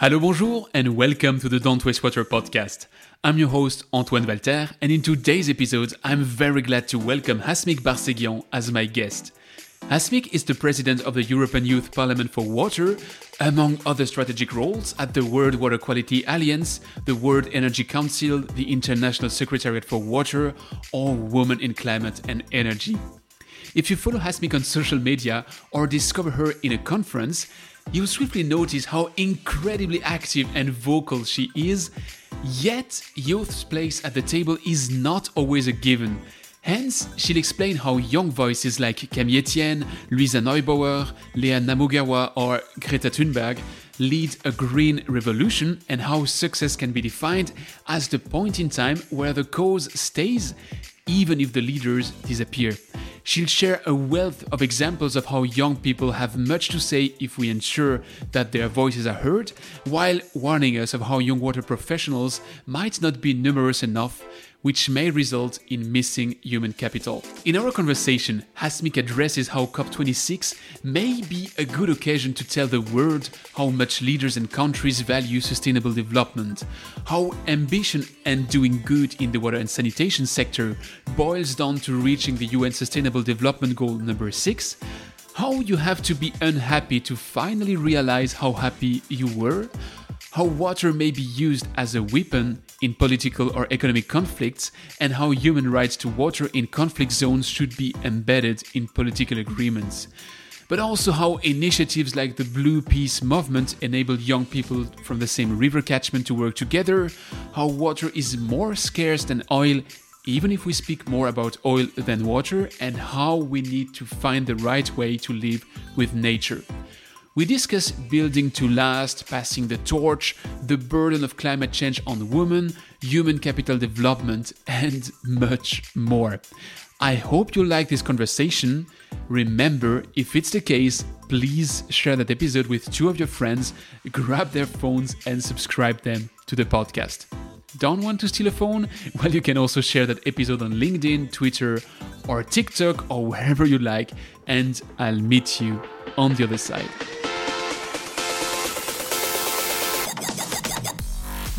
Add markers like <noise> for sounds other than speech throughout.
Hello, bonjour, and welcome to the Don't Waste Water podcast. I'm your host, Antoine Walter, and in today's episode, I'm very glad to welcome Hasmik Barsegian as my guest. Hasmik is the president of the European Youth Parliament for Water, among other strategic roles at the World Water Quality Alliance, the World Energy Council, the International Secretariat for Water, or Women in Climate and Energy. If you follow Hasmik on social media or discover her in a conference, you'll swiftly notice how incredibly active and vocal she is. Yet, youth's place at the table is not always a given. Hence, she'll explain how young voices like Camille Etienne, Luisa Neubauer, Lea Namugerwa, or Greta Thunberg lead a green revolution and how success can be defined as the point in time where the cause stays even if the leaders disappear. She'll share a wealth of examples of how young people have much to say if we ensure that their voices are heard, while warning us of how young water professionals might not be numerous enough which may result in missing human capital. In our conversation, Hasmik addresses how COP26 may be a good occasion to tell the world how much leaders and countries value sustainable development, how ambition and doing good in the water and sanitation sector boils down to reaching the UN Sustainable Development Goal number 6, how you have to be unhappy to finally realize how happy you were, how water may be used as a weapon in political or economic conflicts, and how human rights to water in conflict zones should be embedded in political agreements. But also how initiatives like the Blue Peace movement enable young people from the same river catchment to work together, how water is more scarce than oil even if we speak more about oil than water, and how we need to find the right way to live with nature. We discuss building to last, passing the torch, the burden of climate change on women, human capital development, and much more. I hope you like this conversation. Remember, if it's the case, please share that episode with two of your friends, grab their phones, and subscribe them to the podcast. Don't want to steal a phone? Well, you can also share that episode on LinkedIn, Twitter, or TikTok, or wherever you like, and I'll meet you on the other side.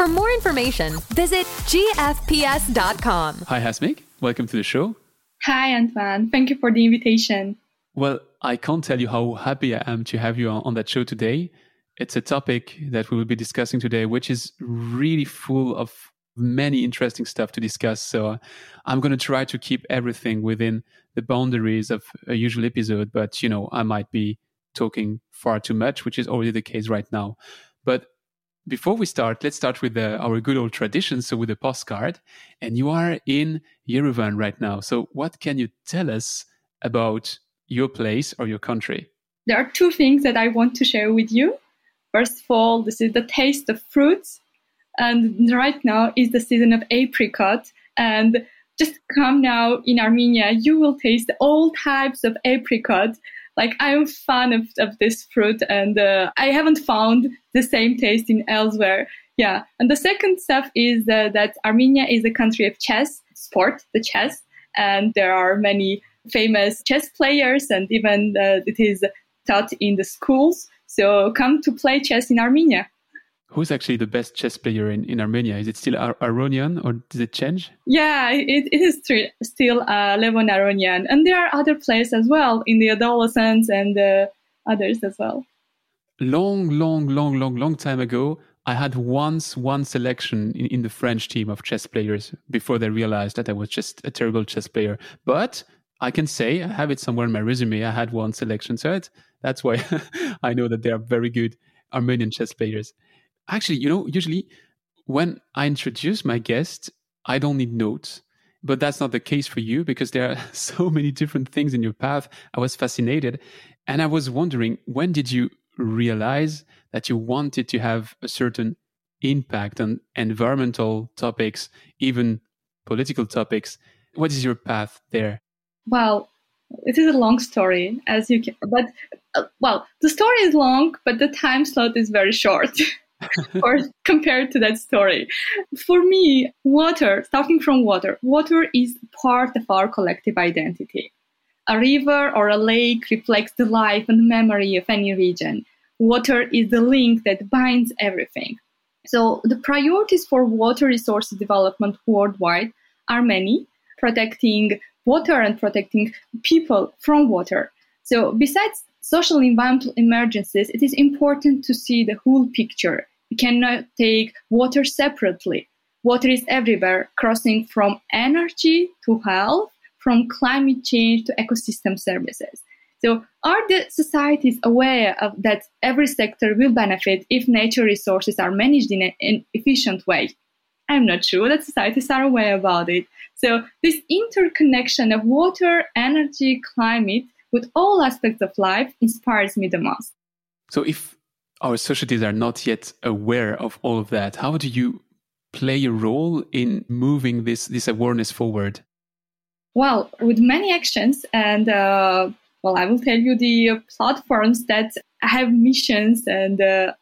For more information, visit gfps.com. Hi, Hasmik. Welcome to the show. Hi, Antoine. Thank you for the invitation. Well, I can't tell you how happy I am to have you on, on that show today. It's a topic that we will be discussing today, which is really full of many interesting stuff to discuss. So I'm going to try to keep everything within the boundaries of a usual episode, but you know, I might be talking far too much, which is already the case right now. But before we start, let's start with the, our good old tradition. So, with a postcard, and you are in Yerevan right now. So, what can you tell us about your place or your country? There are two things that I want to share with you. First of all, this is the taste of fruits, and right now is the season of apricot. And just come now in Armenia, you will taste all types of apricot like I'm fan of, of this fruit and uh, I haven't found the same taste in elsewhere. Yeah. And the second stuff is uh, that Armenia is a country of chess sport, the chess, and there are many famous chess players and even uh, it is taught in the schools. So come to play chess in Armenia. Who's actually the best chess player in, in Armenia? Is it still Ar- Aronian or does it change? Yeah, it, it is st- still uh, Levon Aronian. And there are other players as well in the adolescents and uh, others as well. Long, long, long, long, long time ago, I had once one selection in, in the French team of chess players before they realized that I was just a terrible chess player. But I can say I have it somewhere in my resume. I had one selection, so it, that's why <laughs> I know that they are very good Armenian chess players actually, you know, usually when I introduce my guest, I don't need notes. But that's not the case for you because there are <laughs> so many different things in your path. I was fascinated. And I was wondering, when did you realize that you wanted to have a certain impact on environmental topics, even political topics. What is your path there? Well, it is a long story, as you can, but uh, well, the story is long, but the time slot is very short. <laughs> <laughs> or compared to that story. For me, water, starting from water, water is part of our collective identity. A river or a lake reflects the life and memory of any region. Water is the link that binds everything. So, the priorities for water resource development worldwide are many protecting water and protecting people from water. So, besides social environmental emergencies, it is important to see the whole picture. We cannot take water separately. Water is everywhere, crossing from energy to health, from climate change to ecosystem services. So, are the societies aware of that every sector will benefit if nature resources are managed in an efficient way? I'm not sure that societies are aware about it. So, this interconnection of water, energy, climate with all aspects of life inspires me the most. So, if our societies are not yet aware of all of that, how do you play a role in moving this, this awareness forward? Well, with many actions and uh, well, I will tell you the platforms that have missions and uh,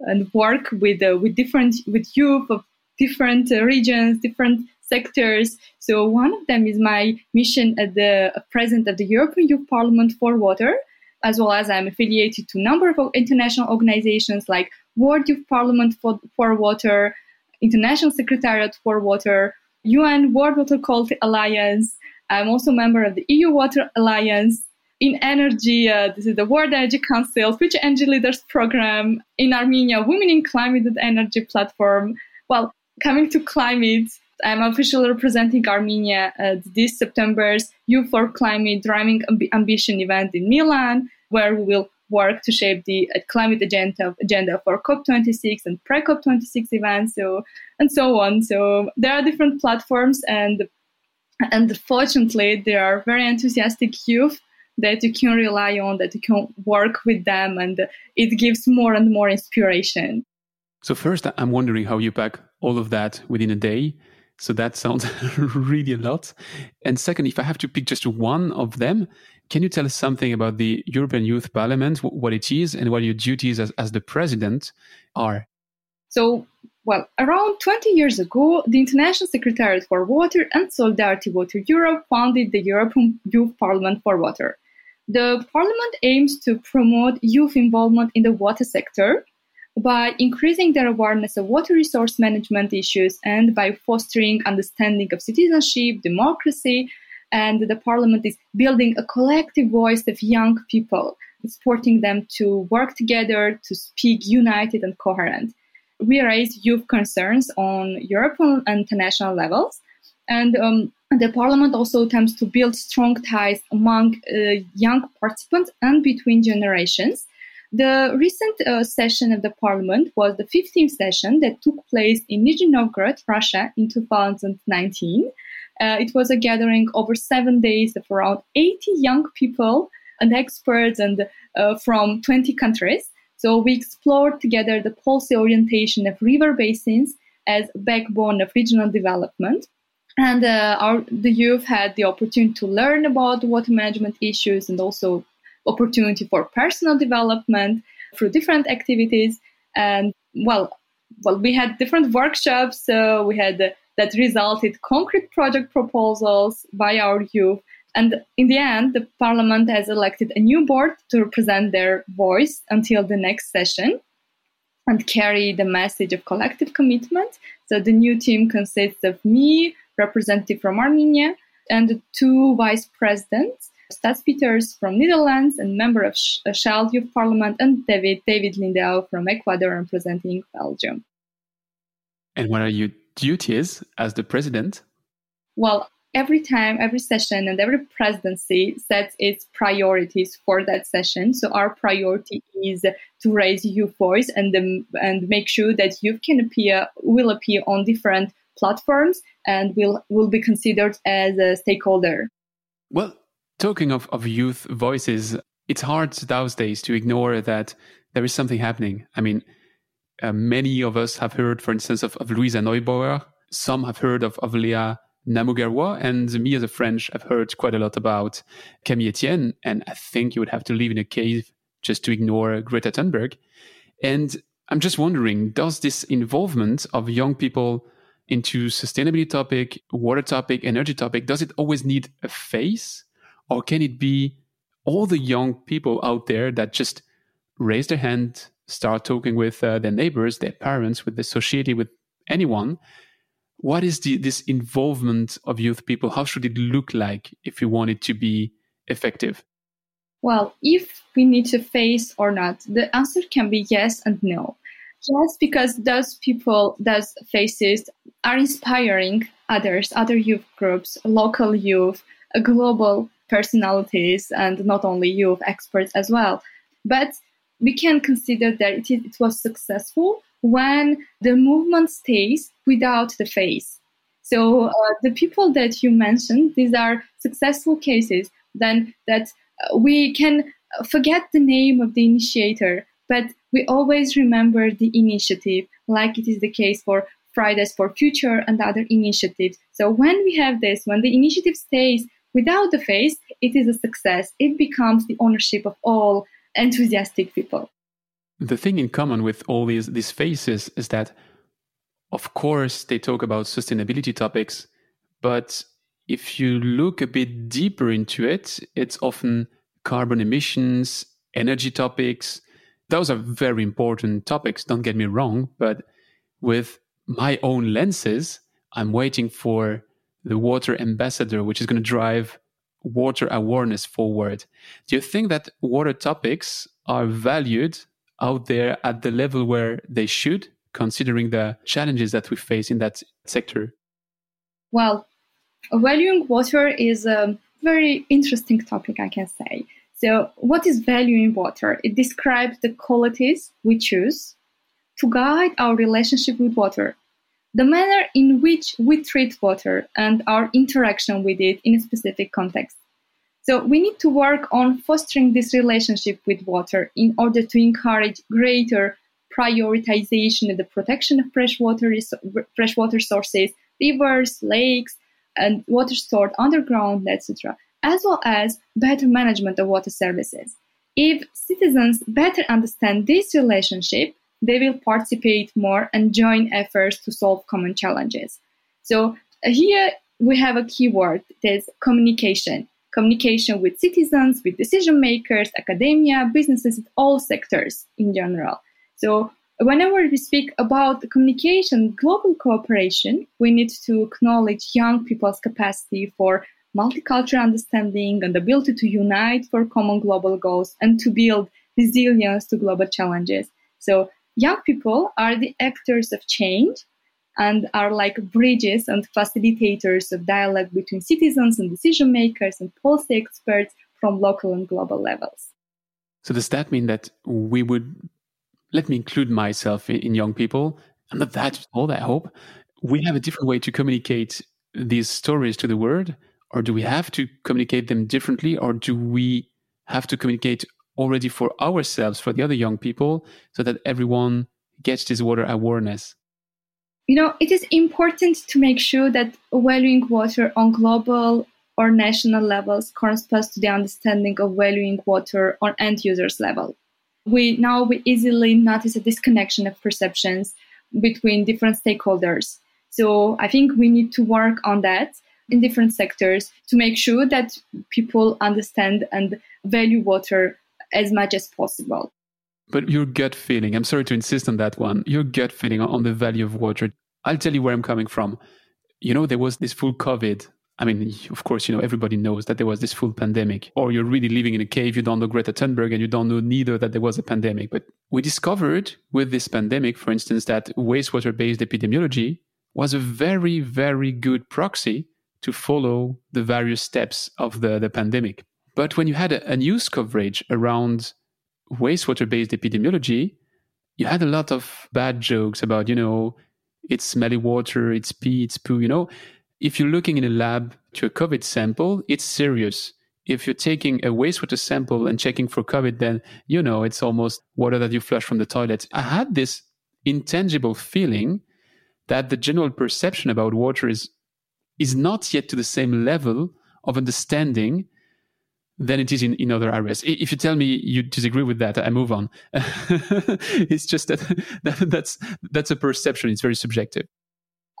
and work with uh, with different with youth of different uh, regions, different sectors. So one of them is my mission at the uh, president of the European Youth Parliament for Water, as well as I'm affiliated to a number of international organizations like World Youth Parliament for, for Water, International Secretariat for Water, UN World Water Quality Alliance. I'm also a member of the EU Water Alliance, in energy, uh, this is the World Energy Council, Future Energy Leaders Program. In Armenia, Women in Climate and Energy Platform. Well, coming to climate, I'm officially representing Armenia at this September's Youth for Climate Driving Ambition event in Milan, where we will work to shape the uh, climate agenda, agenda for COP26 and pre-COP26 events, so and so on. So there are different platforms, and and fortunately, there are very enthusiastic youth that you can rely on, that you can work with them, and it gives more and more inspiration. So, first, I'm wondering how you pack all of that within a day. So, that sounds <laughs> really a lot. And second, if I have to pick just one of them, can you tell us something about the European Youth Parliament, what it is, and what your duties as, as the president are? So, well, around 20 years ago, the International Secretariat for Water and Solidarity Water Europe founded the European Youth Parliament for Water. The Parliament aims to promote youth involvement in the water sector by increasing their awareness of water resource management issues and by fostering understanding of citizenship, democracy, and the Parliament is building a collective voice of young people, supporting them to work together, to speak united and coherent we raise youth concerns on European and international levels. And um, the parliament also attempts to build strong ties among uh, young participants and between generations. The recent uh, session of the parliament was the 15th session that took place in Nizhny Novgorod, Russia, in 2019. Uh, it was a gathering over seven days of around 80 young people and experts and uh, from 20 countries. So we explored together the policy orientation of river basins as backbone of regional development. And uh, our, the youth had the opportunity to learn about water management issues and also opportunity for personal development through different activities. And well, well, we had different workshops. So we had uh, that resulted concrete project proposals by our youth and in the end, the parliament has elected a new board to represent their voice until the next session and carry the message of collective commitment. So the new team consists of me, representative from Armenia, and two vice presidents, Stas Peters from Netherlands and member of Shell Youth Parliament, and David David Lindau from Ecuador representing Belgium. And what are your duties as the president? Well, every time, every session, and every presidency sets its priorities for that session. So our priority is to raise youth voice and um, and make sure that youth can appear will appear on different platforms and will will be considered as a stakeholder. Well, talking of, of youth voices, it's hard those days to ignore that there is something happening. I mean, Uh, many of us have heard, for instance, of, of Luisa Neubauer. Some have heard of, of Léa Namugerwa. And me as a French, I've heard quite a lot about Camille Etienne. And I think you would have to live in a cave just to ignore Greta Thunberg. And I'm just wondering, does this involvement of young people into sustainability topic, water topic, energy topic, does it always need a face? Or can it be all the young people out there that just raise their hand, start talking with uh, their neighbors, their parents, with the society, with anyone? What is the, this involvement of youth people? How should it look like if you want it to be effective? Well, if we need to face or not, the answer can be yes and no. Yes, because those people, those faces are inspiring others, other youth groups, local youth, a global personalities, and not only youth experts as well. But we can consider that it, it was successful when the movement stays without the face. So uh, the people that you mentioned, these are successful cases. Then that uh, we can forget the name of the initiator, but we always remember the initiative, like it is the case for Fridays for Future and other initiatives. So when we have this, when the initiative stays without the face, it is a success. It becomes the ownership of all enthusiastic people. The thing in common with all these these faces is that of course they talk about sustainability topics, but if you look a bit deeper into it, it's often carbon emissions, energy topics, those are very important topics, don't get me wrong, but with my own lenses, I'm waiting for the water ambassador, which is going to drive water awareness forward. Do you think that water topics are valued out there at the level where they should, considering the challenges that we face in that sector? Well, valuing water is a very interesting topic, I can say. So, what is value in water? It describes the qualities we choose to guide our relationship with water, the manner in which we treat water, and our interaction with it in a specific context. So, we need to work on fostering this relationship with water in order to encourage greater prioritization of the protection of freshwater, freshwater sources, rivers, lakes, and water stored underground, etc as well as better management of water services. If citizens better understand this relationship, they will participate more and join efforts to solve common challenges. So uh, here we have a keyword that is communication. Communication with citizens, with decision makers, academia, businesses, all sectors in general. So whenever we speak about communication, global cooperation, we need to acknowledge young people's capacity for multicultural understanding and the ability to unite for common global goals and to build resilience to global challenges. So young people are the actors of change and are like bridges and facilitators of dialogue between citizens and decision makers and policy experts from local and global levels. So does that mean that we would let me include myself in, young people? I'm not that old, I hope. We have a different way to communicate these stories to the world or do we have to communicate them differently or do we have to communicate already for ourselves for the other young people so that everyone gets this water awareness. You know it is important to make sure that valuing water on global or national levels corresponds to the understanding of valuing water on end users level. We now we easily notice a disconnection of perceptions between different stakeholders. So i think we need to work on that in different sectors to make sure that people understand and value water as much as possible. But your gut feeling, I'm sorry to insist on that one, your gut feeling on the value of water, I'll tell you where I'm coming from. You know, there was this full COVID. I mean, of course, you know, everybody knows that there was this full pandemic. Or you're really living in a cave, you don't know Greta Thunberg, and you don't know neither that there was a pandemic. But we discovered with this pandemic, for instance, that wastewater based epidemiology was a very, very good proxy to follow the various steps of the, the pandemic. But when you had a, a news coverage around wastewater based epidemiology, you had a lot of bad jokes about, you know, it's smelly water, it's pee, it's poo, you know. If you're looking in a lab to a COVID sample, it's serious. If you're taking a wastewater sample and checking for COVID, then, you know, it's almost water that you flush from the toilet. I had this intangible feeling that the general perception about water is is not yet to the same level of understanding than it is in, in other areas. If you tell me you disagree with that, I move on. <laughs> it's just that, <laughs> that that's that's a perception. It's very subjective.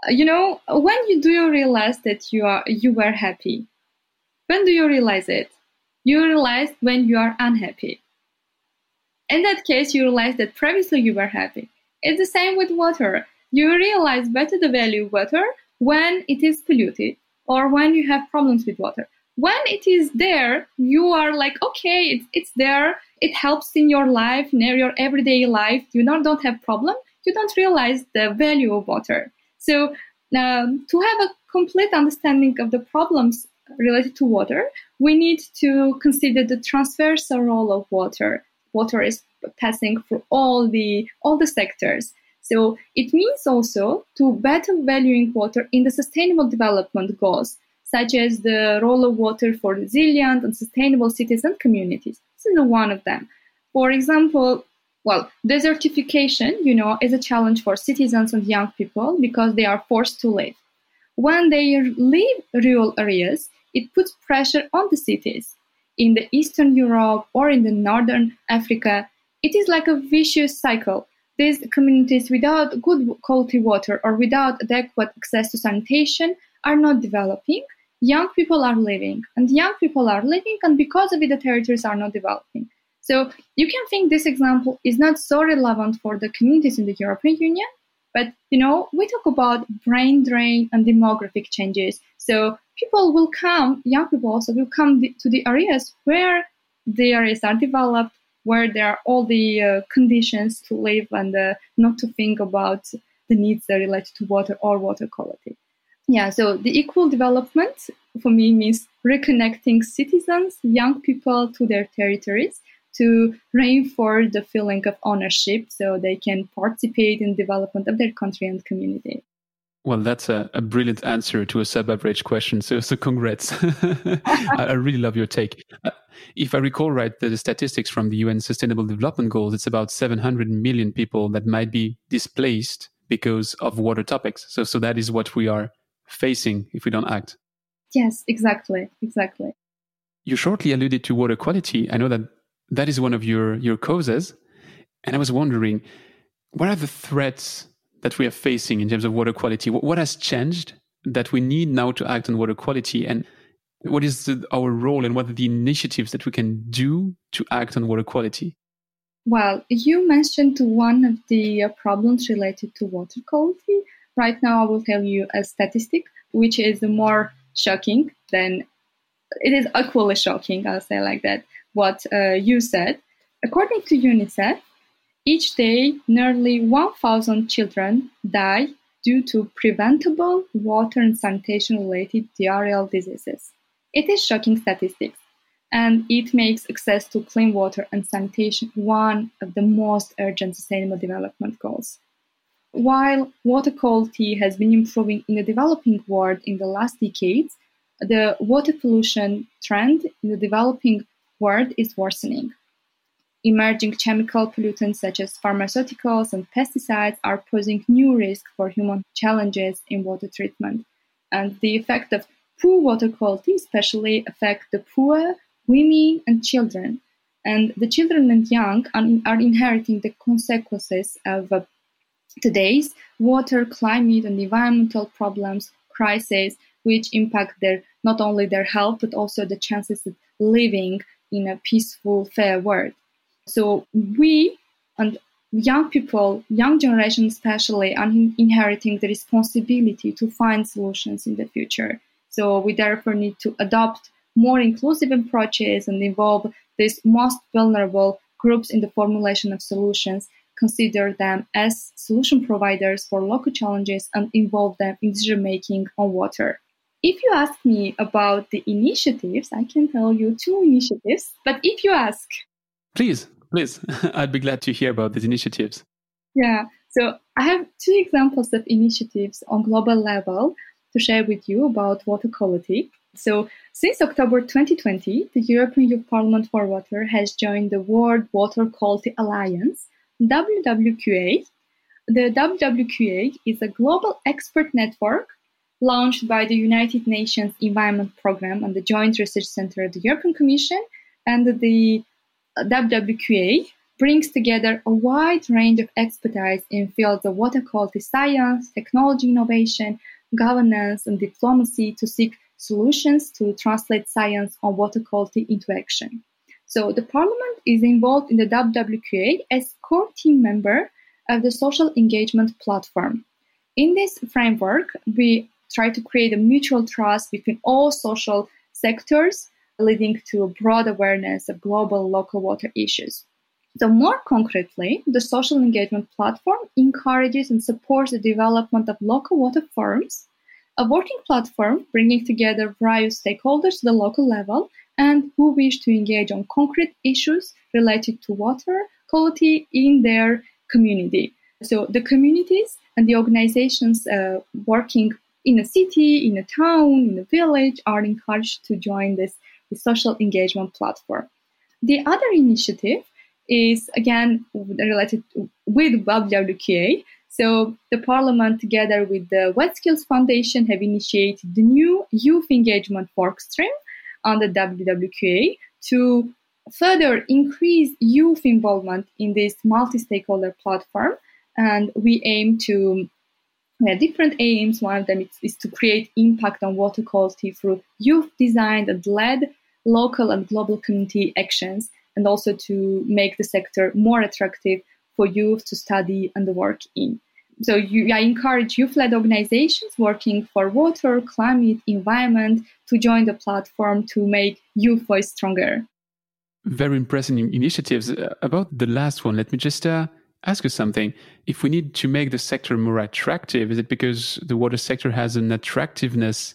Uh, you know, when you do you realize that you are you were happy? When do you realize it? You realize when you are unhappy. In that case, you realize that previously you were happy. It's the same with water. You realize better the value of water when it is polluted or when you have problems with water. When it is there, you are like, okay, it's, it's there. It helps in your life, in your everyday life. You don't, don't have problem. You don't realize the value of water. So um, to have a complete understanding of the problems related to water, we need to consider the transversal role of water. Water is passing through all the all the sectors. So it means also to better valuing water in the sustainable development goals, such as the role of water for resilient and sustainable cities and communities. This is one of them. For example, well, desertification, you know, is a challenge for citizens and young people because they are forced to live. When they leave rural areas, it puts pressure on the cities. In the Eastern Europe or in the Northern Africa, it is like a vicious cycle. These communities without good quality water or without adequate access to sanitation are not developing. Young people are living, and young people are living, and because of it, the territories are not developing. So you can think this example is not so relevant for the communities in the European Union, but you know, we talk about brain drain and demographic changes. So people will come, young people also will come to the areas where the areas are developed, where there are all the uh, conditions to live and uh, not to think about the needs that relate to water or water quality. Yeah, so the equal development for me means reconnecting citizens, young people to their territories to reinforce the feeling of ownership so they can participate in development of their country and community. Well, that's a, a brilliant answer to a sub-average question. So, so congrats. <laughs> I, I, really love your take. Uh, if I recall right, the, the statistics from the UN Sustainable Development Goals, it's about 700 million people that might be displaced because of water topics. So, so that is what we are facing if we don't act. Yes, exactly, exactly. You shortly alluded to water quality. I know that that is one of your your causes, and I was wondering, what are the threats that we are facing in terms of water quality? What, has changed that we need now to act on water quality? And what is the, our role and what are the initiatives that we can do to act on water quality? Well, you mentioned one of the problems related to water quality. Right now, I will tell you a statistic which is more shocking than it is equally shocking, I'll say like that, what uh, you said. According to UNICEF, each day, nearly 1,000 children die due to preventable water and sanitation related diarrheal diseases. It is shocking statistics, and it makes access to clean water and sanitation one of the most urgent sustainable development goals. While water quality has been improving in the developing world in the last decades, the water pollution trend in the developing world is worsening. Emerging chemical pollutants such as pharmaceuticals and pesticides are posing new risks for human challenges in water treatment. And the effect of poor water quality especially affect the poor, women, and children. And the children and young are, inheriting the consequences of today's water, climate, and environmental problems, crises, which impact their not only their health but also the chances of living in a peaceful, fair world. So we and young people, young generation especially, are inheriting the responsibility to find solutions in the future. So we therefore need to adopt more inclusive approaches and involve these most vulnerable groups in the formulation of solutions, consider them as solution providers for local challenges, and involve them in decision making on water. If you ask me about the initiatives, I can tell you two initiatives. But if you ask, please, please, <laughs> I'd be glad to hear about these initiatives. Yeah, so I have two examples of initiatives on global level to share with you about water quality. So, since October 2020, the European Youth Parliament for Water has joined the World Water Quality Alliance, WWQA. the WWQA is a global expert network launched by the United Nations Environment Programme and the Joint Research Center of the European Commission and the WWQA brings together a wide range of expertise in fields of water quality science, technology innovation, governance, and diplomacy to seek solutions to translate science on water quality into action. So the Parliament is involved in the WWQA as core team member of the social engagement platform. In this framework, we try to create a mutual trust between all social sectors, leading to a broad awareness of global local water issues. So, more concretely, the social engagement platform encourages and supports the development of local water forums, a working platform bringing together various stakeholders to the local level and who wish to engage on concrete issues related to water quality in their community. So, the communities and the organizations uh, working in a city, in a town, in a village are encouraged to join this, social engagement platform. The other initiative is again related with WWQA. So the Parliament, together with the Wetskills Foundation, have initiated the new youth engagement workstream on the WWQA to further increase youth involvement in this multi-stakeholder platform. And we aim to we have different aims. One of them is, is to create impact on water quality through youth designed and led local and global community actions, and also to make the sector more attractive for youth to study and work in. So you, I encourage youth-led organizations working for water, climate, environment to join the platform to make youth voice stronger. Very impressive initiatives. Uh, about the last one, let me just uh, ask you something. If we need to make the sector more attractive, is it because the water sector has an attractiveness,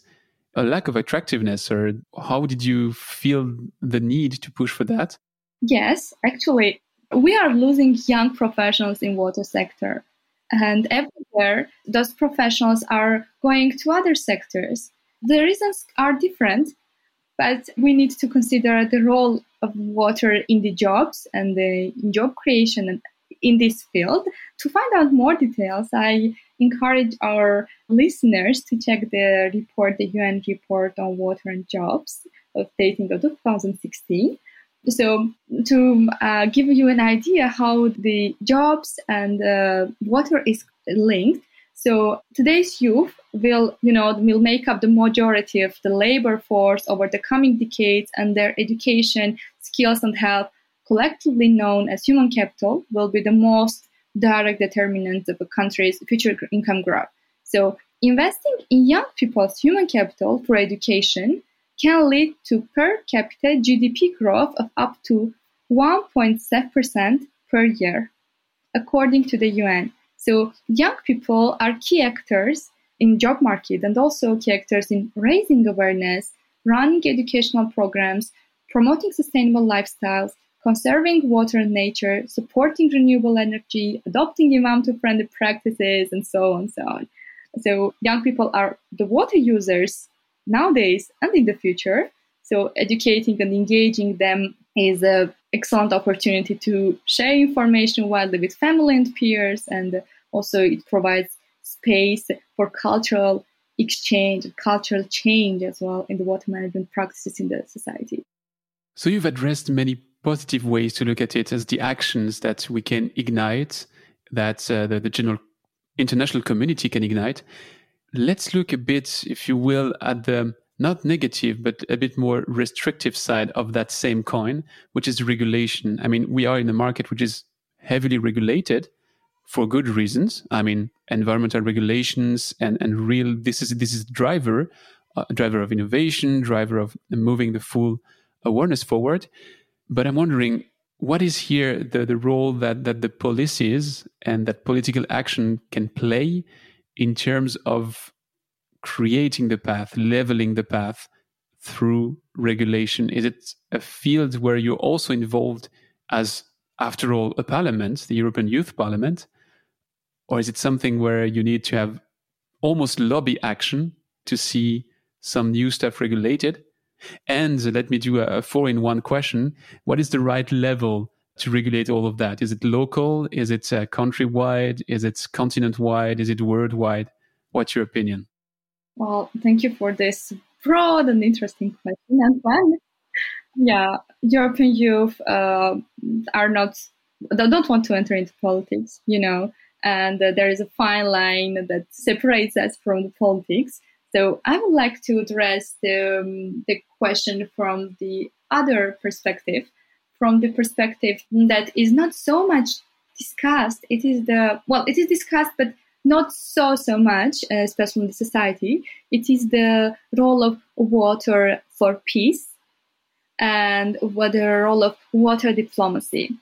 a lack of attractiveness, or how did you feel the need to push for that? Yes, actually, we are losing young professionals in water sector, and everywhere those professionals are going to other sectors. The reasons are different, but we need to consider the role of water in the jobs and the job creation in this field. To find out more details, I encourage our listeners to check the report, the UN report on water and jobs of dating of 2016. So, to uh, give you an idea how the jobs and uh, water is linked, so today's youth will, you know, will make up the majority of the labor force over the coming decades, and their education, skills, and health collectively known as human capital, will be the most direct determinant of a country's future income growth. So, investing in young people's human capital for education can lead to per capita GDP growth of up to 1.7% per year, according to the UN. So, young people are key actors in job market and also key actors in raising awareness, running educational programs, promoting sustainable lifestyles, conserving water and nature, supporting renewable energy, adopting environmental friendly practices, and so on and so on. So young people are the water users nowadays and in the future. So educating and engaging them is an excellent opportunity to share information widely with family and peers, and also it provides space for cultural exchange, cultural change as well in the water management practices in the society. So you've addressed many positive ways to look at it as the actions that we can ignite, that uh, the, the general international community can ignite. Let's look a bit, if you will, at the not negative, but a bit more restrictive side of that same coin, which is regulation. I mean, we are in a market which is heavily regulated for good reasons. I mean, environmental regulations and, and real, this is, this is driver, uh, driver of innovation, driver of moving the full awareness forward. But I'm wondering, what is here the, the role that, that the policies and that political action can play in terms of creating the path, leveling the path through regulation? Is it a field where you're also involved as, after all, a parliament, the European Youth Parliament? Or is it something where you need to have almost lobby action to see some new stuff regulated? And let me do a four in one question. What is the right level to regulate all of that? Is it local? Is it uh, countrywide? Is it continent wide? Is it worldwide? What's your opinion? Well, thank you for this broad and interesting question, Antoine. Yeah, European youth uh, are not, they don't want to enter into politics, you know, and uh, there is a fine line that separates us from the politics. So I would like to address the, um, the question from the other perspective, from the perspective that is not so much discussed. It is the, well, it is discussed, but not so so much, uh, especially in the society. It is the role of water for peace and what the role of water diplomacy.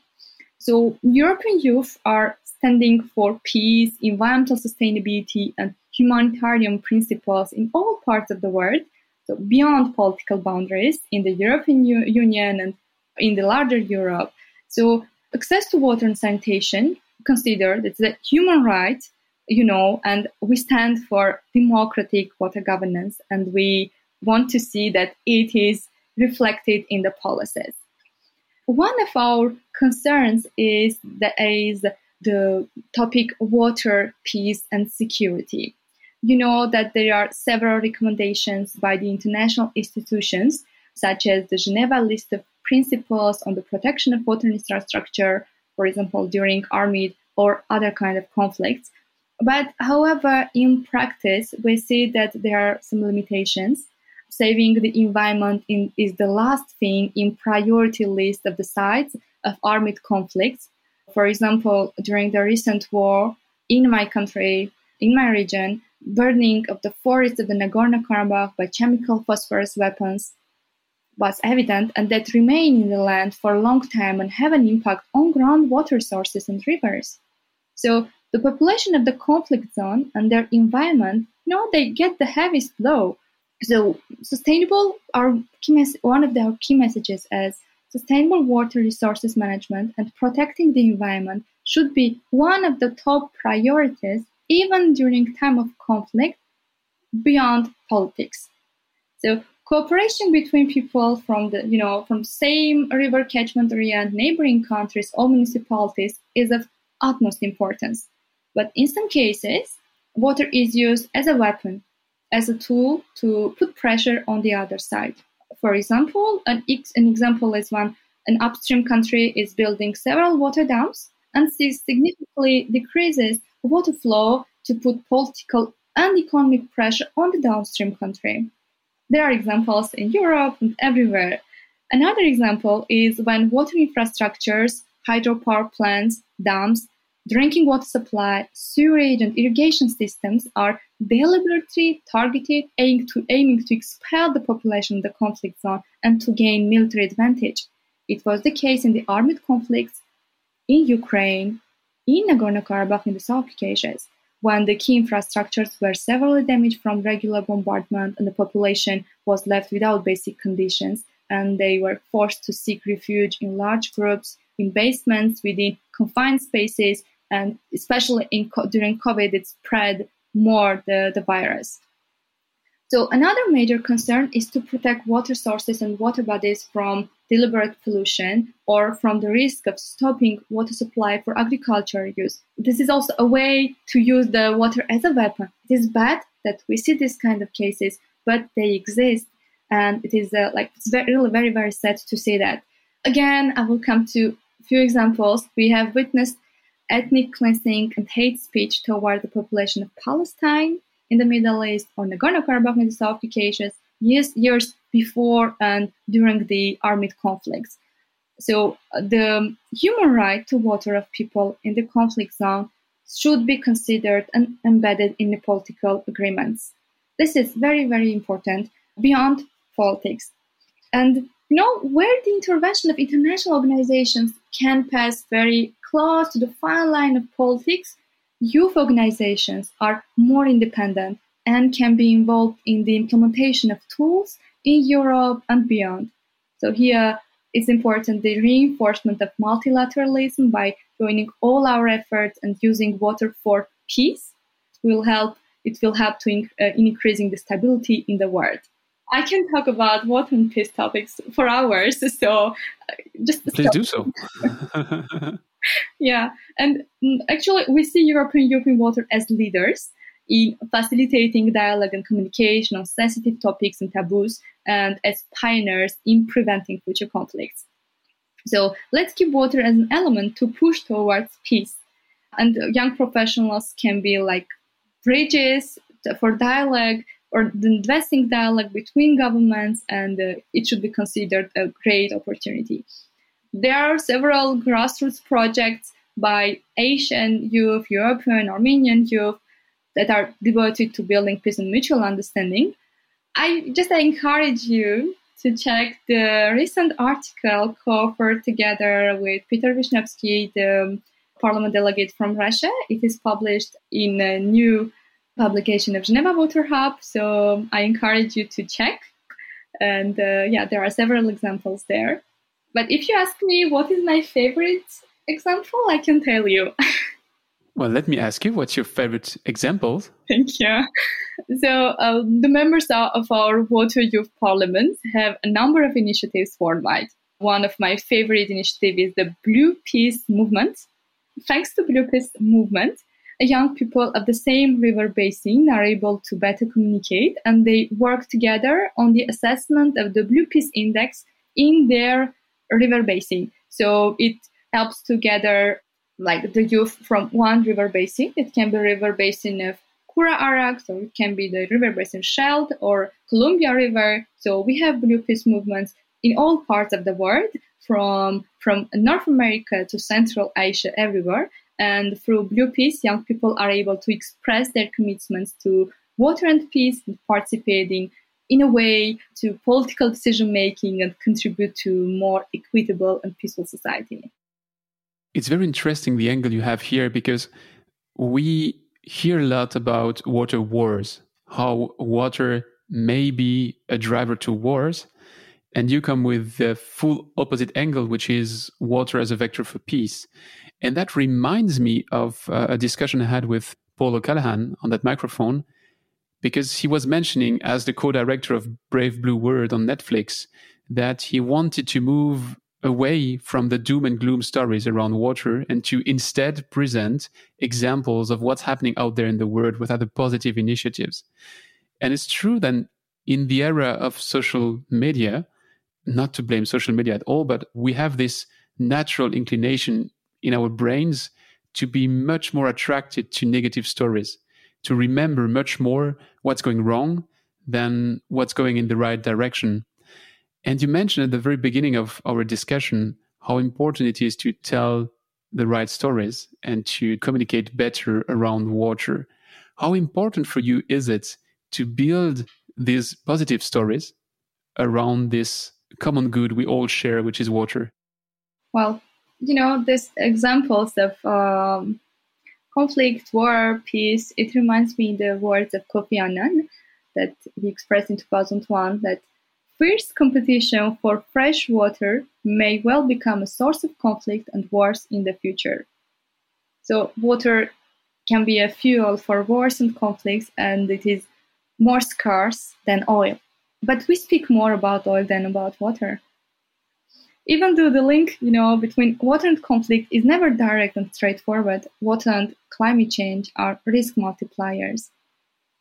So European youth are standing for peace, environmental sustainability, and humanitarian principles in all parts of the world. So beyond political boundaries in the European U- Union and in the larger Europe. So access to water and sanitation considered it's a human right you know, and we stand for democratic water governance and we want to see that it is reflected in the policies. One of our concerns is that is the topic water, peace, and security. You know that there are several recommendations by the international institutions, such as the Geneva list of principles on the protection of water infrastructure, for example, during armed or other kind of conflicts, but however, in practice, we see that there are some limitations. Saving the environment in, is the last thing in priority list of the sites of armed conflicts. For example, during the recent war in my country, in my region, burning of the forests of the Nagorno-Karabakh by chemical phosphorus weapons was evident and that remain in the land for a long time and have an impact on groundwater sources and rivers. So the population of the conflict zone and their environment, you know, they get the heaviest blow. So sustainable are mes- one of their key messages as sustainable water resources management and protecting the environment should be one of the top priorities even during time of conflict beyond politics. So cooperation between people from the you know from same river catchment area and neighboring countries or municipalities is of utmost importance. But in some cases, water is used as a weapon, as a tool to put pressure on the other side. For example, an, an example is when an upstream country is building several water dams and significantly decreases water flow to put political and economic pressure on the downstream country. There are examples in Europe and everywhere. Another example is when water infrastructures, hydropower plants, dams, Drinking water supply, sewerage, and irrigation systems are deliberately targeted, aiming to, aiming to expel the population of the conflict zone and to gain military advantage. It was the case in the armed conflicts in Ukraine, in Nagorno-Karabakh in the South Caucasus, when the key infrastructures were severely damaged from regular bombardment and the population was left without basic conditions and they were forced to seek refuge in large groups in basements within confined spaces and especially in, during COVID, it spread more the, the virus. So another major concern is to protect water sources and water bodies from deliberate pollution or from the risk of stopping water supply for agricultural use. This is also a way to use the water as a weapon. It is bad that we see this kind of cases, but they exist, and it is uh, like it's very, really very very sad to see that. Again, I will come to a few examples. We have witnessed ethnic cleansing and hate speech toward the population of Palestine in the Middle East or Nagorno-Karabakh and the South Caucasus years, years before and during the armed conflicts. So the human right to water of people in the conflict zone should be considered and embedded in the political agreements. This is very, very important beyond politics. And you know where the intervention of international organizations can pass very close to the fine line of politics, youth organizations are more independent and can be involved in the implementation of tools in Europe and beyond. So here it's important the reinforcement of multilateralism by joining all our efforts and using water for peace will help it will help to in, uh, in increasing the stability in the world. I can talk about water and peace topics for hours. <laughs> So uh, just please stop. do so. <laughs> yeah, and mm, actually, we see European European Water as leaders in facilitating dialogue and communication on sensitive topics and taboos, and as pioneers in preventing future conflicts. So let's keep water as an element to push towards peace. And young professionals can be like bridges for dialogue or the investing dialogue between governments, and uh, it should be considered a great opportunity. There are several grassroots projects by Asian youth, European, Armenian youth that are devoted to building peace and mutual understanding. I just encourage you to check the recent article co-authored together with Peter Vishnevsky, the parliament delegate from Russia. It is published in a new publication of Geneva Water Hub, so I encourage you to check. And uh, yeah, there are several examples there. But if you ask me what is my favorite example, I can tell you. <laughs> well, let me ask you, what's your favorite example? Thank you. So, uh, the members of our Water Youth Parliament have a number of initiatives worldwide. One of my favorite initiatives is the Blue Peace Movement. Thanks to Blue Peace Movement, young people of the same river basin are able to better communicate and they work together on the assessment of the Blue Peace Index in their river basin. So it helps to gather like the youth from one river basin. It can be river basin of Kura Arak, or it can be the river basin Scheldt or Columbia River. So we have blue peace movements in all parts of the world, from from North America to Central Asia, everywhere. And through Blue Peace, young people are able to express their commitments to water and peace and participating in a way to political decision making and contribute to more equitable and peaceful society. It's very interesting the angle you have here because we hear a lot about water wars, how water may be a driver to wars. And you come with the full opposite angle, which is water as a vector for peace. And that reminds me of uh, a discussion I had with Paul O'Callaghan on that microphone because he was mentioning as the co-director of Brave Blue World on Netflix that he wanted to move away from the doom and gloom stories around water and to instead present examples of what's happening out there in the world with other positive initiatives. And it's true that in the era of social media, not to blame social media at all, but we have this natural inclination in our brains to be much more attracted to negative stories to remember much more what's going wrong than what's going in the right direction. And you mentioned at the very beginning of our discussion how important it is to tell the right stories and to communicate better around water. How important for you is it to build these positive stories around this common good we all share, which is water? Well, you know, these examples of um, conflict, war, peace. It reminds me the words of Kofi Annan that he expressed in 2001 that fierce competition for fresh water may well become a source of conflict and wars in the future. So water can be a fuel for wars and conflicts and it is more scarce than oil. But we speak more about oil than about water even though the link, you know, between water and conflict is never direct and straightforward, water and climate change are risk multipliers.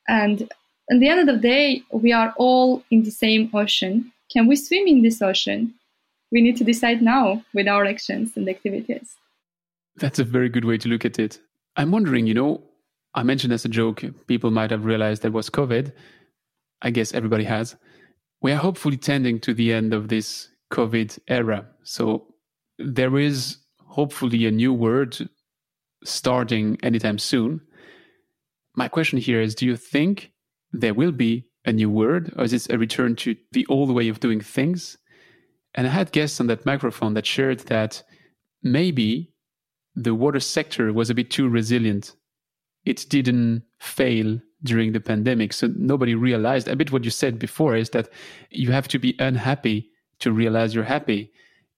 And at the end of the day, we are all in the same ocean. Can we swim in this ocean? We need to decide now with our actions and activities. That's a very good way to look at it. I'm wondering, you know, I mentioned as a joke, people might have realized that was COVID. I guess everybody has. We are hopefully tending to the end of this COVID era. So there is hopefully a new word starting anytime soon. My question here is do you think there will be a new word, or is it a return to the old way of doing things? And I had guests on that microphone that shared that maybe the water sector was a bit too resilient. It didn't fail during the pandemic. So nobody realized a bit what you said before is that you have to be unhappy to realize you're happy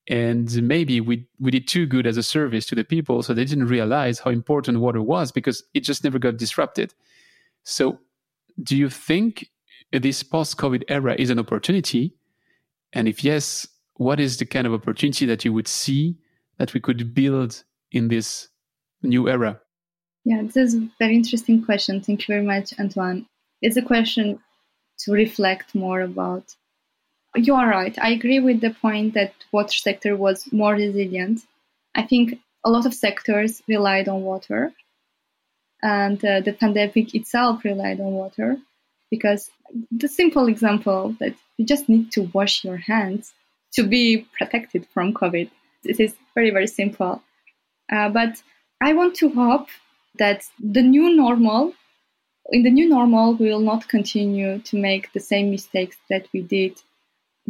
and maybe we we did too good as a service to the people so they didn't realize how important water was because it just never got disrupted so do you think this post COVID era is an opportunity? And if yes, what is the kind of opportunity that you would see that we could build in this new era? Yeah, this is a very interesting question. Thank you very much, Antoine. It's a question to reflect more about. You are right. I agree with the point that water sector was more resilient. I think a lot of sectors relied on water, and uh, the pandemic itself relied on water because the simple example that you just need to wash your hands to be protected from COVID. It is very, very simple. Uh, but I want to hope that the new normal, in the new normal, we will not continue to make the same mistakes that we did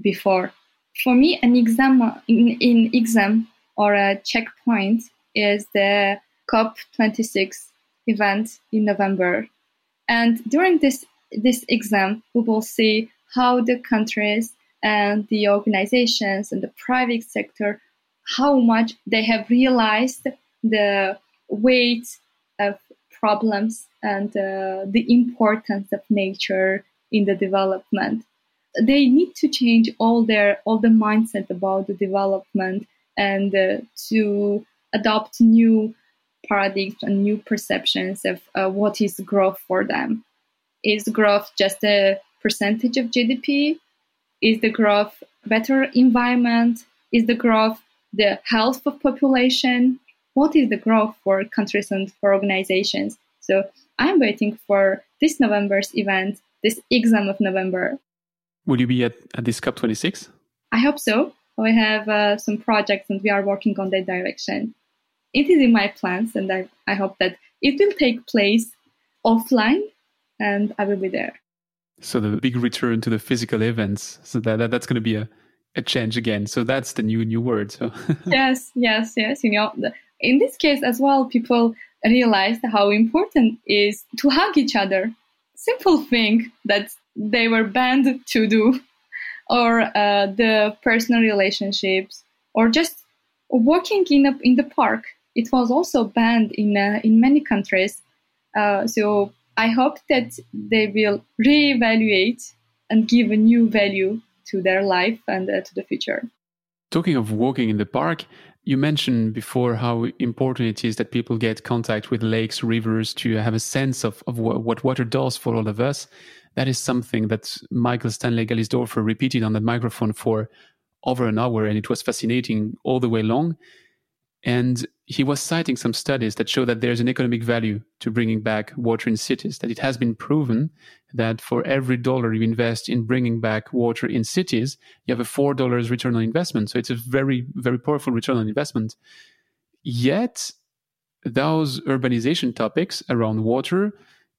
before. For me, an exam in, in exam or a checkpoint is the COP26 event in November. And during this this exam, we will see how the countries and the organizations and the private sector, how much they have realized the weight of problems and uh, the importance of nature in the development. They need to change all their all the mindset about the development and uh, to adopt new paradigms and new perceptions of uh, what is growth for them. Is growth just a percentage of GDP? Is the growth better environment? Is the growth the health of population? What is the growth for countries and for organizations? So I'm waiting for this November's event, this exam of November. Will you be at, at this COP26? I hope so. We have uh, some projects and we are working on that direction. It is in my plans and I, I hope that it will take place offline and I will be there. So the big return to the physical events. So that, that that's going to be a, a change again. So that's the new new word. So <laughs> yes, yes, yes. You know, in this case as well, people realized how important is to hug each other. Simple thing that they were banned to do, or uh, the personal relationships, or just walking in a, in the park. It was also banned in uh, in many countries. Uh, so I hope that they will reevaluate and give a new value to their life and uh, to the future. Talking of walking in the park, you mentioned before how important it is that people get contact with lakes, rivers to have a sense of, of what water does for all of us. That is something that Michael Stanley Galisdorfer repeated on the microphone for over an hour, and it was fascinating all the way long. And he was citing some studies that show that there's an economic value to bringing back water in cities, that it has been proven that for every dollar you invest in bringing back water in cities, you have a $4 return on investment. So it's a very, very powerful return on investment. Yet, those urbanization topics around water,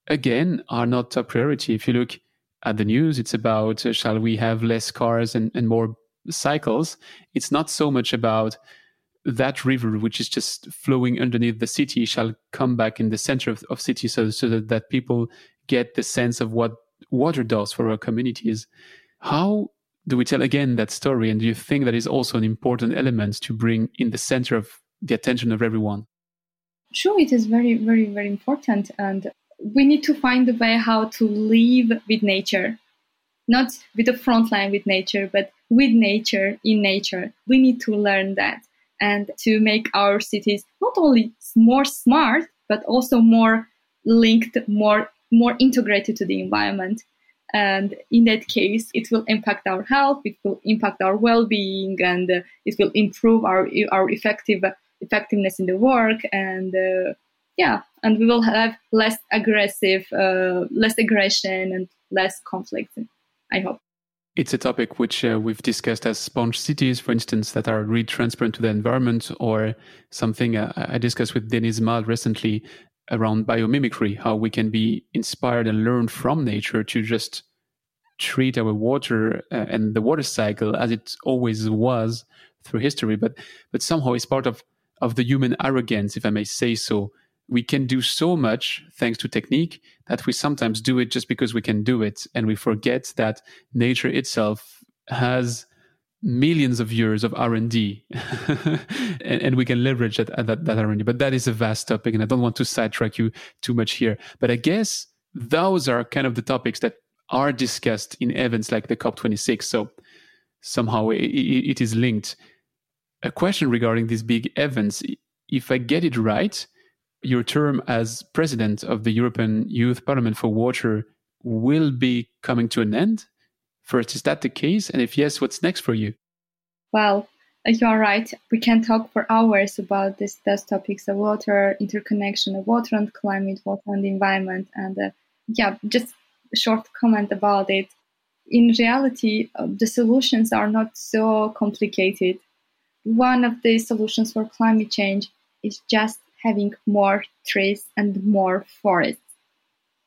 again, are not top priority. If you look at the news, it's about uh, shall we have less cars and, and more cycles? It's not so much about that river, which is just flowing underneath the city, shall come back in the center of, of city so, so that, that people get the sense of what water does for our communities. How do we tell again that story? And do you think that is also an important element to bring in the center of the attention of everyone? Sure, it is very, very, very important. And we need to find a way how to live with nature, not with the front line with nature, but with nature, in nature. We need to learn that and to make our cities not only more smart but also more linked more more integrated to the environment. And in that case it will impact our health it will impact our well-being and uh, it will improve our our effective effectiveness in the work. And uh, yeah and we will have less aggressive uh, less aggression and less conflict i hope. It's a topic which uh, we've discussed as sponge cities, for instance, that are really transparent to the environment, or something uh, I discussed with Denise Mal recently around biomimicry, how we can be inspired and learn from nature to just treat our water uh, and the water cycle as it always was through history, but but somehow it's part of of the human arrogance, if I may say so, we can do so much thanks to technique that we sometimes do it just because we can do it and we forget that nature itself has millions of years of r&d <laughs> and, and, we can leverage that, that, that r&d but that is a vast topic and i don't want to sidetrack you too much here but i guess those are kind of the topics that are discussed in events like the COP26. So somehow it, it is linked. A question regarding these big events if I get it right, your term as president of the European Youth Parliament for Water will be coming to an end. First, is that the case? And if yes, what's next for you? Well, you're right. We can talk for hours about these topics of water, interconnection of water and climate, water and environment. And uh, yeah, just a short comment about it. In reality, uh, the solutions are not so complicated. One of the solutions for climate change is just having more trees and more forests.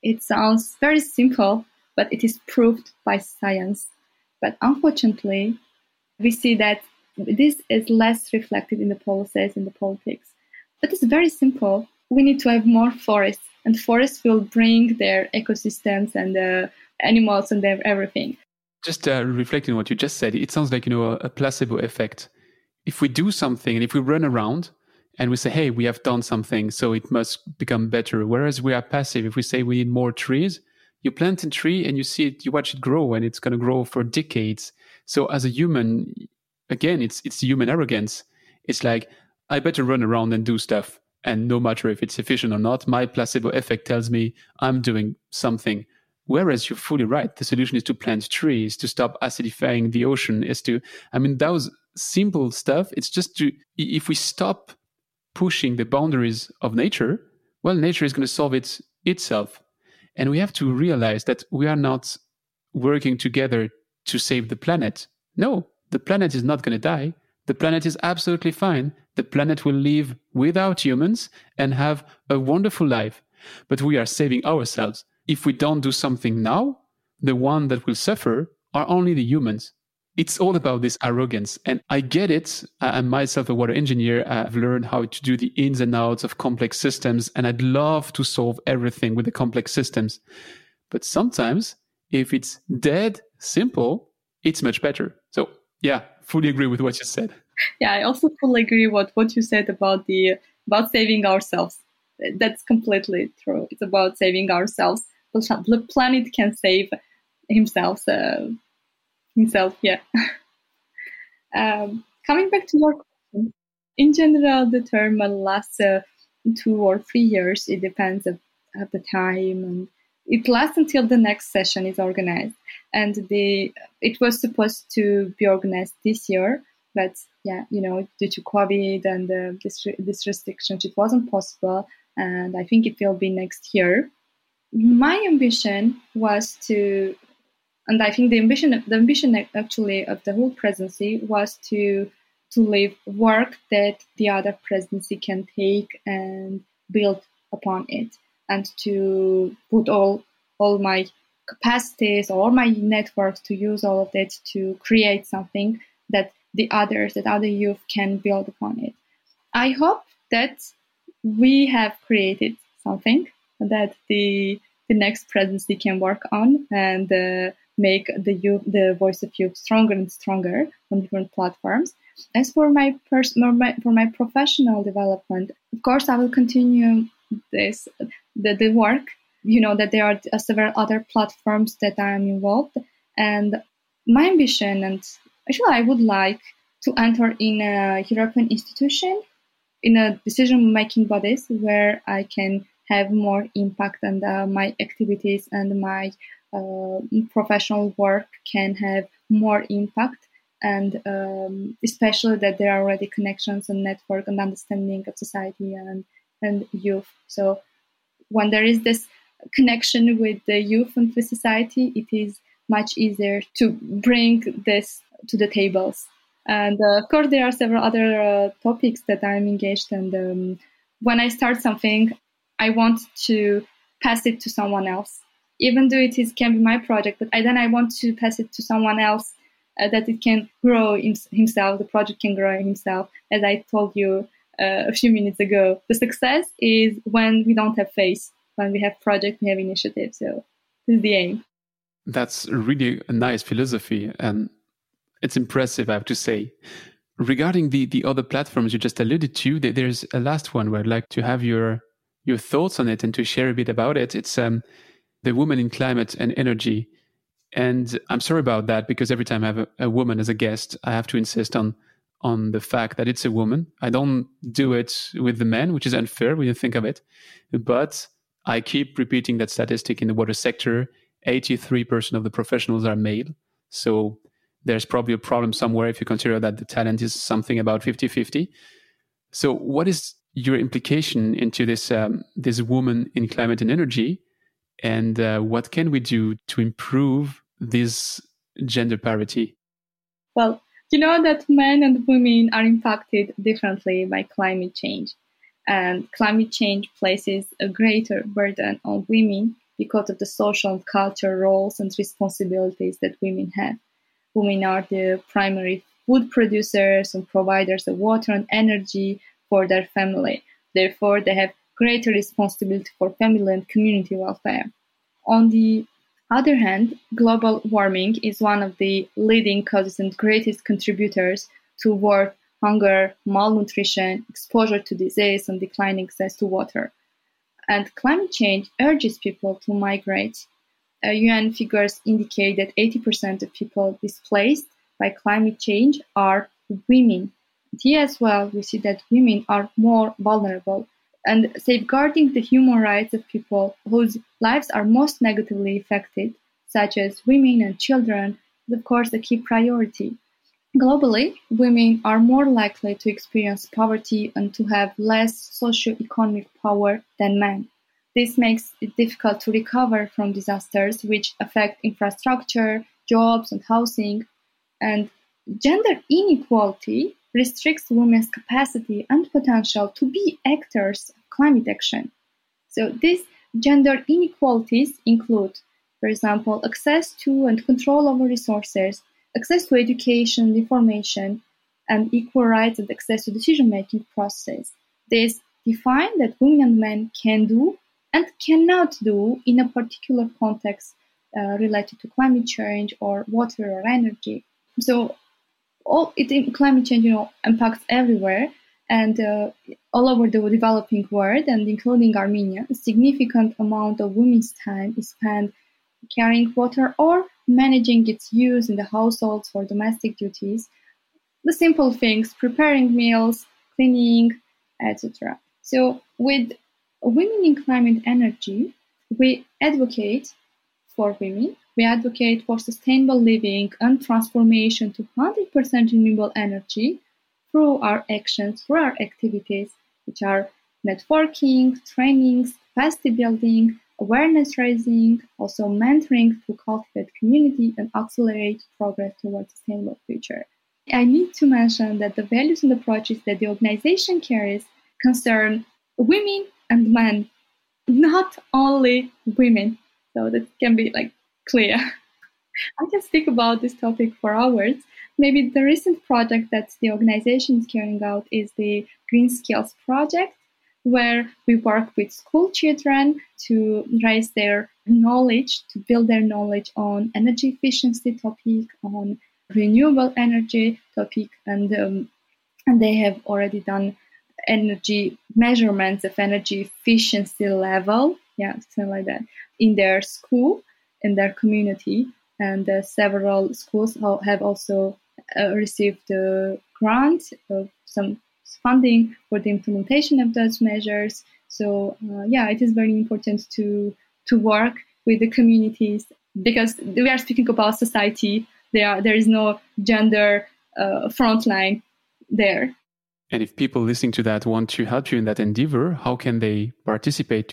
It sounds very simple, but it is proved by science. But unfortunately, we see that this is less reflected in the policies and the politics. But it's very simple. We need to have more forests, and forests will bring their ecosystems and the animals and their everything. Just uh, reflecting on what you just said, it sounds like you know a placebo effect. If we do something and if we run around and we say, "Hey, we have done something, so it must become better," whereas we are passive. If we say we need more trees, you plant a tree and you see it, you watch it grow, and it's going to grow for decades. So as a human, again, it's it's human arrogance. It's like I better run around and do stuff, and no matter if it's efficient or not, my placebo effect tells me I'm doing something. Whereas you're fully right. The solution is to plant trees, to stop acidifying the ocean, is to, I mean, those simple stuff. It's just to, if we stop pushing the boundaries of nature, well, nature is going to solve it itself. And we have to realize that we are not working together to save the planet. No, the planet is not going to die. The planet is absolutely fine. The planet will live without humans and have a wonderful life. But we are saving ourselves. If we don't do something now, the one that will suffer are only the humans. It's all about this arrogance. And I get it. I'm myself a water engineer. I've learned how to do the ins and outs of complex systems, and I'd love to solve everything with the complex systems. But sometimes, if it's dead simple, it's much better. So yeah, fully agree with what you said. Yeah, I also fully agree with what you said about the about saving ourselves. That's completely true. It's about saving ourselves. The planet can save himself. Uh, himself, yeah. <laughs> um, coming back to your question, in general, the term lasts uh, two or three years. It depends of the time and it lasts until the next session is organized and the it was supposed to be organized this year but yeah you know due to covid and uh, this, this restrictions it wasn't possible and i think it will be next year my ambition was to and i think the ambition the ambition actually of the whole presidency was to to leave work that the other presidency can take and build upon it and to put all all my capacities or my networks to use all of that to create something that the others that other youth can build upon it. I hope that we have created something that the the next presidency can work on and uh, make the youth, the voice of youth stronger and stronger on different platforms. As for my personal, for my professional development, of course, I will continue this the, the work you know that there are uh, several other platforms that I'm involved, and my ambition and actually I would like to enter in a European institution in a decision making bodies where I can have more impact and uh, my activities and my professional work can have more impact and um, especially that there are already connections and network and understanding of society and and youth so when there is this connection with the youth and the society, it is much easier to bring this to the tables. And uh, of course, there are several other uh, topics that I'm engaged in. Um, when I start something, I want to pass it to someone else, even though it is can be my project. But I, then I want to pass it to someone else uh, that it can grow himself. The project can grow himself. As I told you uh, a few minutes ago, the success is when we don't have face when we have project, we have initiative. So this is the aim. That's really a nice philosophy, and it's impressive, I have to say. Regarding the the other platforms you just alluded to, there's a last one where I'd like to have your your thoughts on it and to share a bit about it. It's um, the woman in Climate and Energy. And I'm sorry about that because every time I have a, a woman as a guest, I have to insist on on the fact that it's a woman. I don't do it with the men, which is unfair when you think of it. But I keep repeating that statistic in the water sector 83% of the professionals are male. So there's probably a problem somewhere if you consider that the talent is something about 50 50. So, what is your implication into this, um, this woman in climate and energy? And uh, what can we do to improve this gender parity? Well, you know that men and women are impacted differently by climate change. And climate change places a greater burden on women because of the social and cultural roles and responsibilities that women have. Women are the primary food producers and providers of water and energy for their family. Therefore, they have greater responsibility for family and community welfare. On the other hand, global warming is one of the leading causes and greatest contributors to world hunger, malnutrition, exposure to disease, and declining access to water. And climate change urges people to migrate. Uh, UN figures indicate that 80% of people displaced by climate change are women. And here as well, we see that women are more vulnerable and safeguarding the human rights of people whose lives are most negatively affected, such as women and children, is of course a key priority. Globally, women are more likely to experience poverty and to have less socio-economic power than men. This makes it difficult to recover from disasters which affect infrastructure, jobs, and housing. And gender inequality restricts women's capacity and potential to be actors of climate action. So these gender inequalities include, for example, access to and control over resources, access to education, and information, and equal rights and access to decision-making process. These define that women and men can do and cannot do in a particular context uh, related to climate change or water or energy. So all it climate change you know impacts everywhere and uh, all over the developing world and including Armenia, a significant amount of women's time is spent carrying water or managing its use in the households for domestic duties. The simple things, preparing meals, cleaning, etc. So with Women in Climate Energy, we advocate for women. We advocate for sustainable living and transformation to 100% renewable energy through our actions, through our activities, which are networking, trainings, capacity building, awareness raising, also mentoring to cultivate community and accelerate progress towards a sustainable future. I need to mention that the values and approaches that the organization carries concern women and men, not only women. So that can be like clear. <laughs> I can speak about this topic for hours, Maybe the recent project that the organization is carrying out is the Green Skills Project, where we work with school children to raise their knowledge, to build their knowledge on energy efficiency topic, on renewable energy topic, and um, and they have already done energy measurements of energy efficiency level, yeah, something like that, in their school, in their community, and uh, several schools have also uh, received a grant, some funding for the implementation of those measures. So uh, yeah, it is very important to to work with the communities because we are speaking about society. There are, there is no gender uh, frontline there. And if people listening to that want to help you in that endeavor, how can they participate?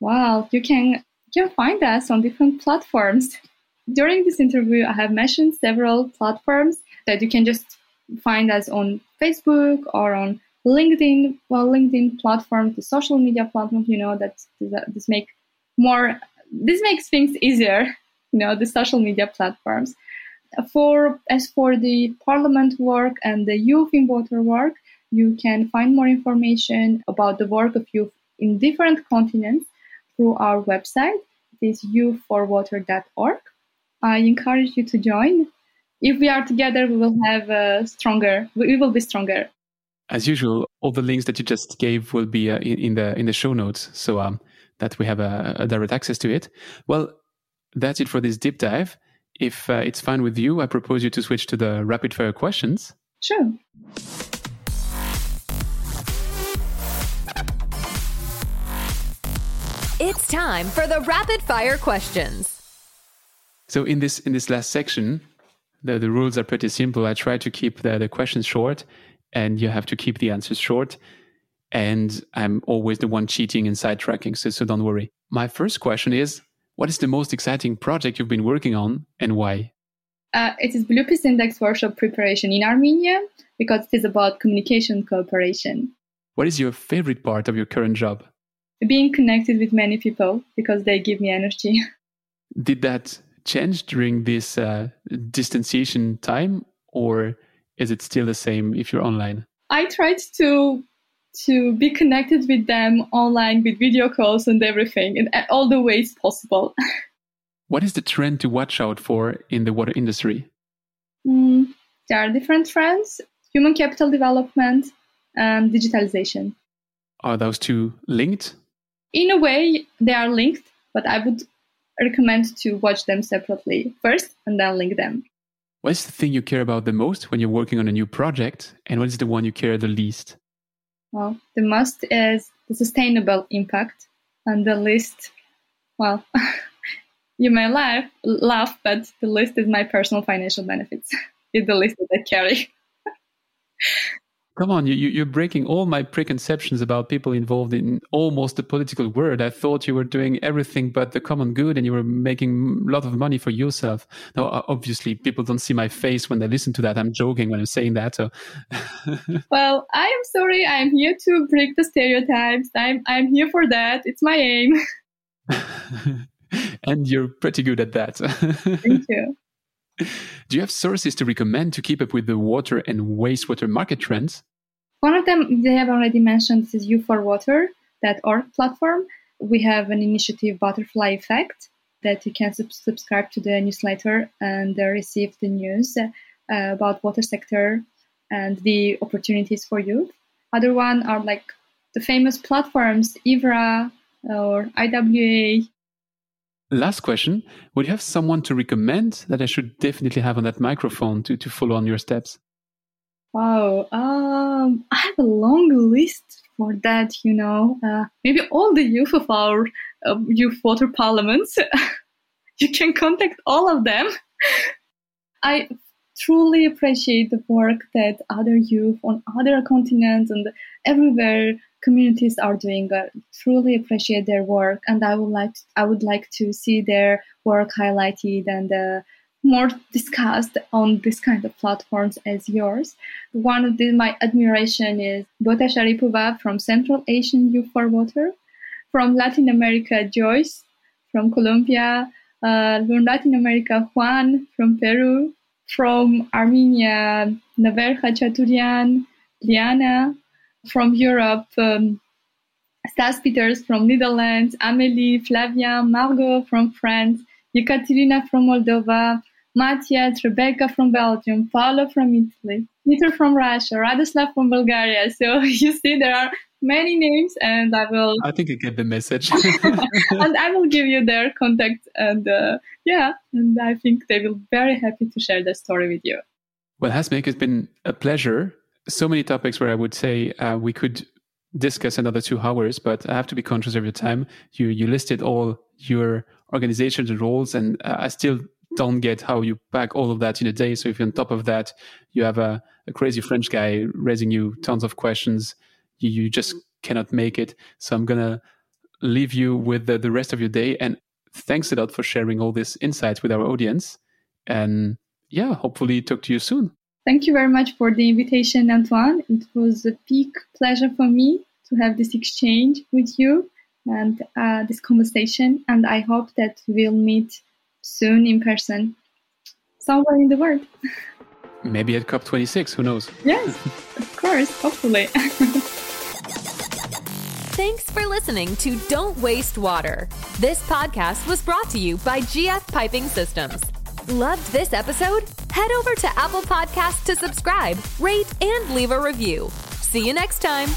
Well, you can can find us on different platforms. During this interview, I have mentioned several platforms that you can just find us on Facebook or on LinkedIn. Well, LinkedIn platform, the social media platform, you know, that this make more, this makes things easier, you know, the social media platforms. For as for the parliament work and the youth in water work, you can find more information about the work of youth in different continents through our website. It is youthforwater.org. I encourage you to join. If we are together, we will have a stronger. We will be stronger. As usual, all the links that you just gave will be uh, in, in, the in the show notes, so um, that we have a, a direct access to it. Well, that's it for this deep dive. if uh, it's fine with you, I propose you to switch to the rapid fire questions. Sure. It's time for the rapid fire questions. So in this in this last section, the, the rules are pretty simple. I try to keep the, the questions short and you have to keep the answers short. And I'm always the one cheating and sidetracking, so, so don't worry. My first question is What is the most exciting project you've been working on and why? Uh, it is Blue Peace Index workshop preparation in Armenia because it is about communication cooperation. What is your favorite part of your current job? Being connected with many people because they give me energy. <laughs> Did that change during this uh, distanciation time, or is it still the same if you're online? I tried to to be connected with them online with video calls and everything in all the ways possible. <laughs> what is the trend to watch out for in the water industry? Mm, there are different trends human capital development and digitalization. Are those two linked? In a way, they are linked, but I would recommend to watch them separately first and then link them. What is the thing you care about the most when you're working on a new project, and what is the one you care the least? Well, the most is the sustainable impact, and the least, well, <laughs> you may laugh, laugh, but the least is my personal financial benefits. <laughs> it's the least that I carry. Come on, you, you, are breaking all my preconceptions about people involved in almost the political world. I thought you were doing everything but the common good and you were making a lot of money for yourself. Now, obviously, people don't see my face when they listen to that. I'm joking when I'm saying that. So. <laughs> well, I am sorry. I'm here to break the stereotypes. I'm, I'm here for that. It's my aim. <laughs> and you're pretty good at that. Thank you. <laughs> Do you have sources to recommend to keep up with the water and wastewater market trends? One of them they have already mentioned is U4Water, that org platform. We have an initiative, Butterfly Effect, that you can sub- subscribe to the newsletter and uh, receive the news uh, about water sector and the opportunities for youth. Other one are like the famous platforms, IWRA or IWA, Last question Would you have someone to recommend that I should definitely have on that microphone to, to follow on your steps? Wow, um, I have a long list for that, you know. Uh, maybe all the youth of our uh, youth water parliaments. <laughs> you can contact all of them. <laughs> I truly appreciate the work that other youth on other continents and everywhere communities are doing. I truly appreciate their work, and I would like to, I would like to see their work highlighted and uh, more discussed on this kind of platforms as yours. One of the, my admiration is Bota Sharipova from Central Asian U4Water, from Latin America Joyce, from Colombia, uh, from Latin America Juan from Peru, from Armenia Naverha Chaturian, Liana, from Europe, um, Stas Peters from Netherlands, Amélie, Flavia, Margot from France, Ekaterina from Moldova, Matthias, Rebecca from Belgium, Paolo from Italy, Peter from Russia, Radoslav from Bulgaria. <laughs> So you see, there are many names, and I will. I think you get the message. <laughs> <laughs> and I will give you their contact, and uh, yeah, and I think they will be very happy to share their story with you. Well, Hasmik, it's been a pleasure so many topics where I would say uh, we could discuss another two hours, but I have to be conscious of your time. You you listed all your organizations and roles, and uh, I still don't get how you pack all of that in a day. So if you're on top of that you have a, a crazy French guy raising you tons of questions, you, you just cannot make it. So I'm gonna leave you with the, the rest of your day. And thanks a lot for sharing all this insights with our audience. And yeah, hopefully talk to you soon. Thank you very much for the invitation, Antoine. It was a big pleasure for me to have this exchange with you and uh, this conversation. And I hope that we'll meet soon in person somewhere in the world. <laughs> Maybe at COP26, who knows? Yes, <laughs> of course, hopefully. <laughs> Thanks for listening to Don't Waste Water. This podcast was brought to you by GF Piping Systems. Loved this episode? Head over to Apple Podcasts to subscribe, rate, and leave a review. See you next time.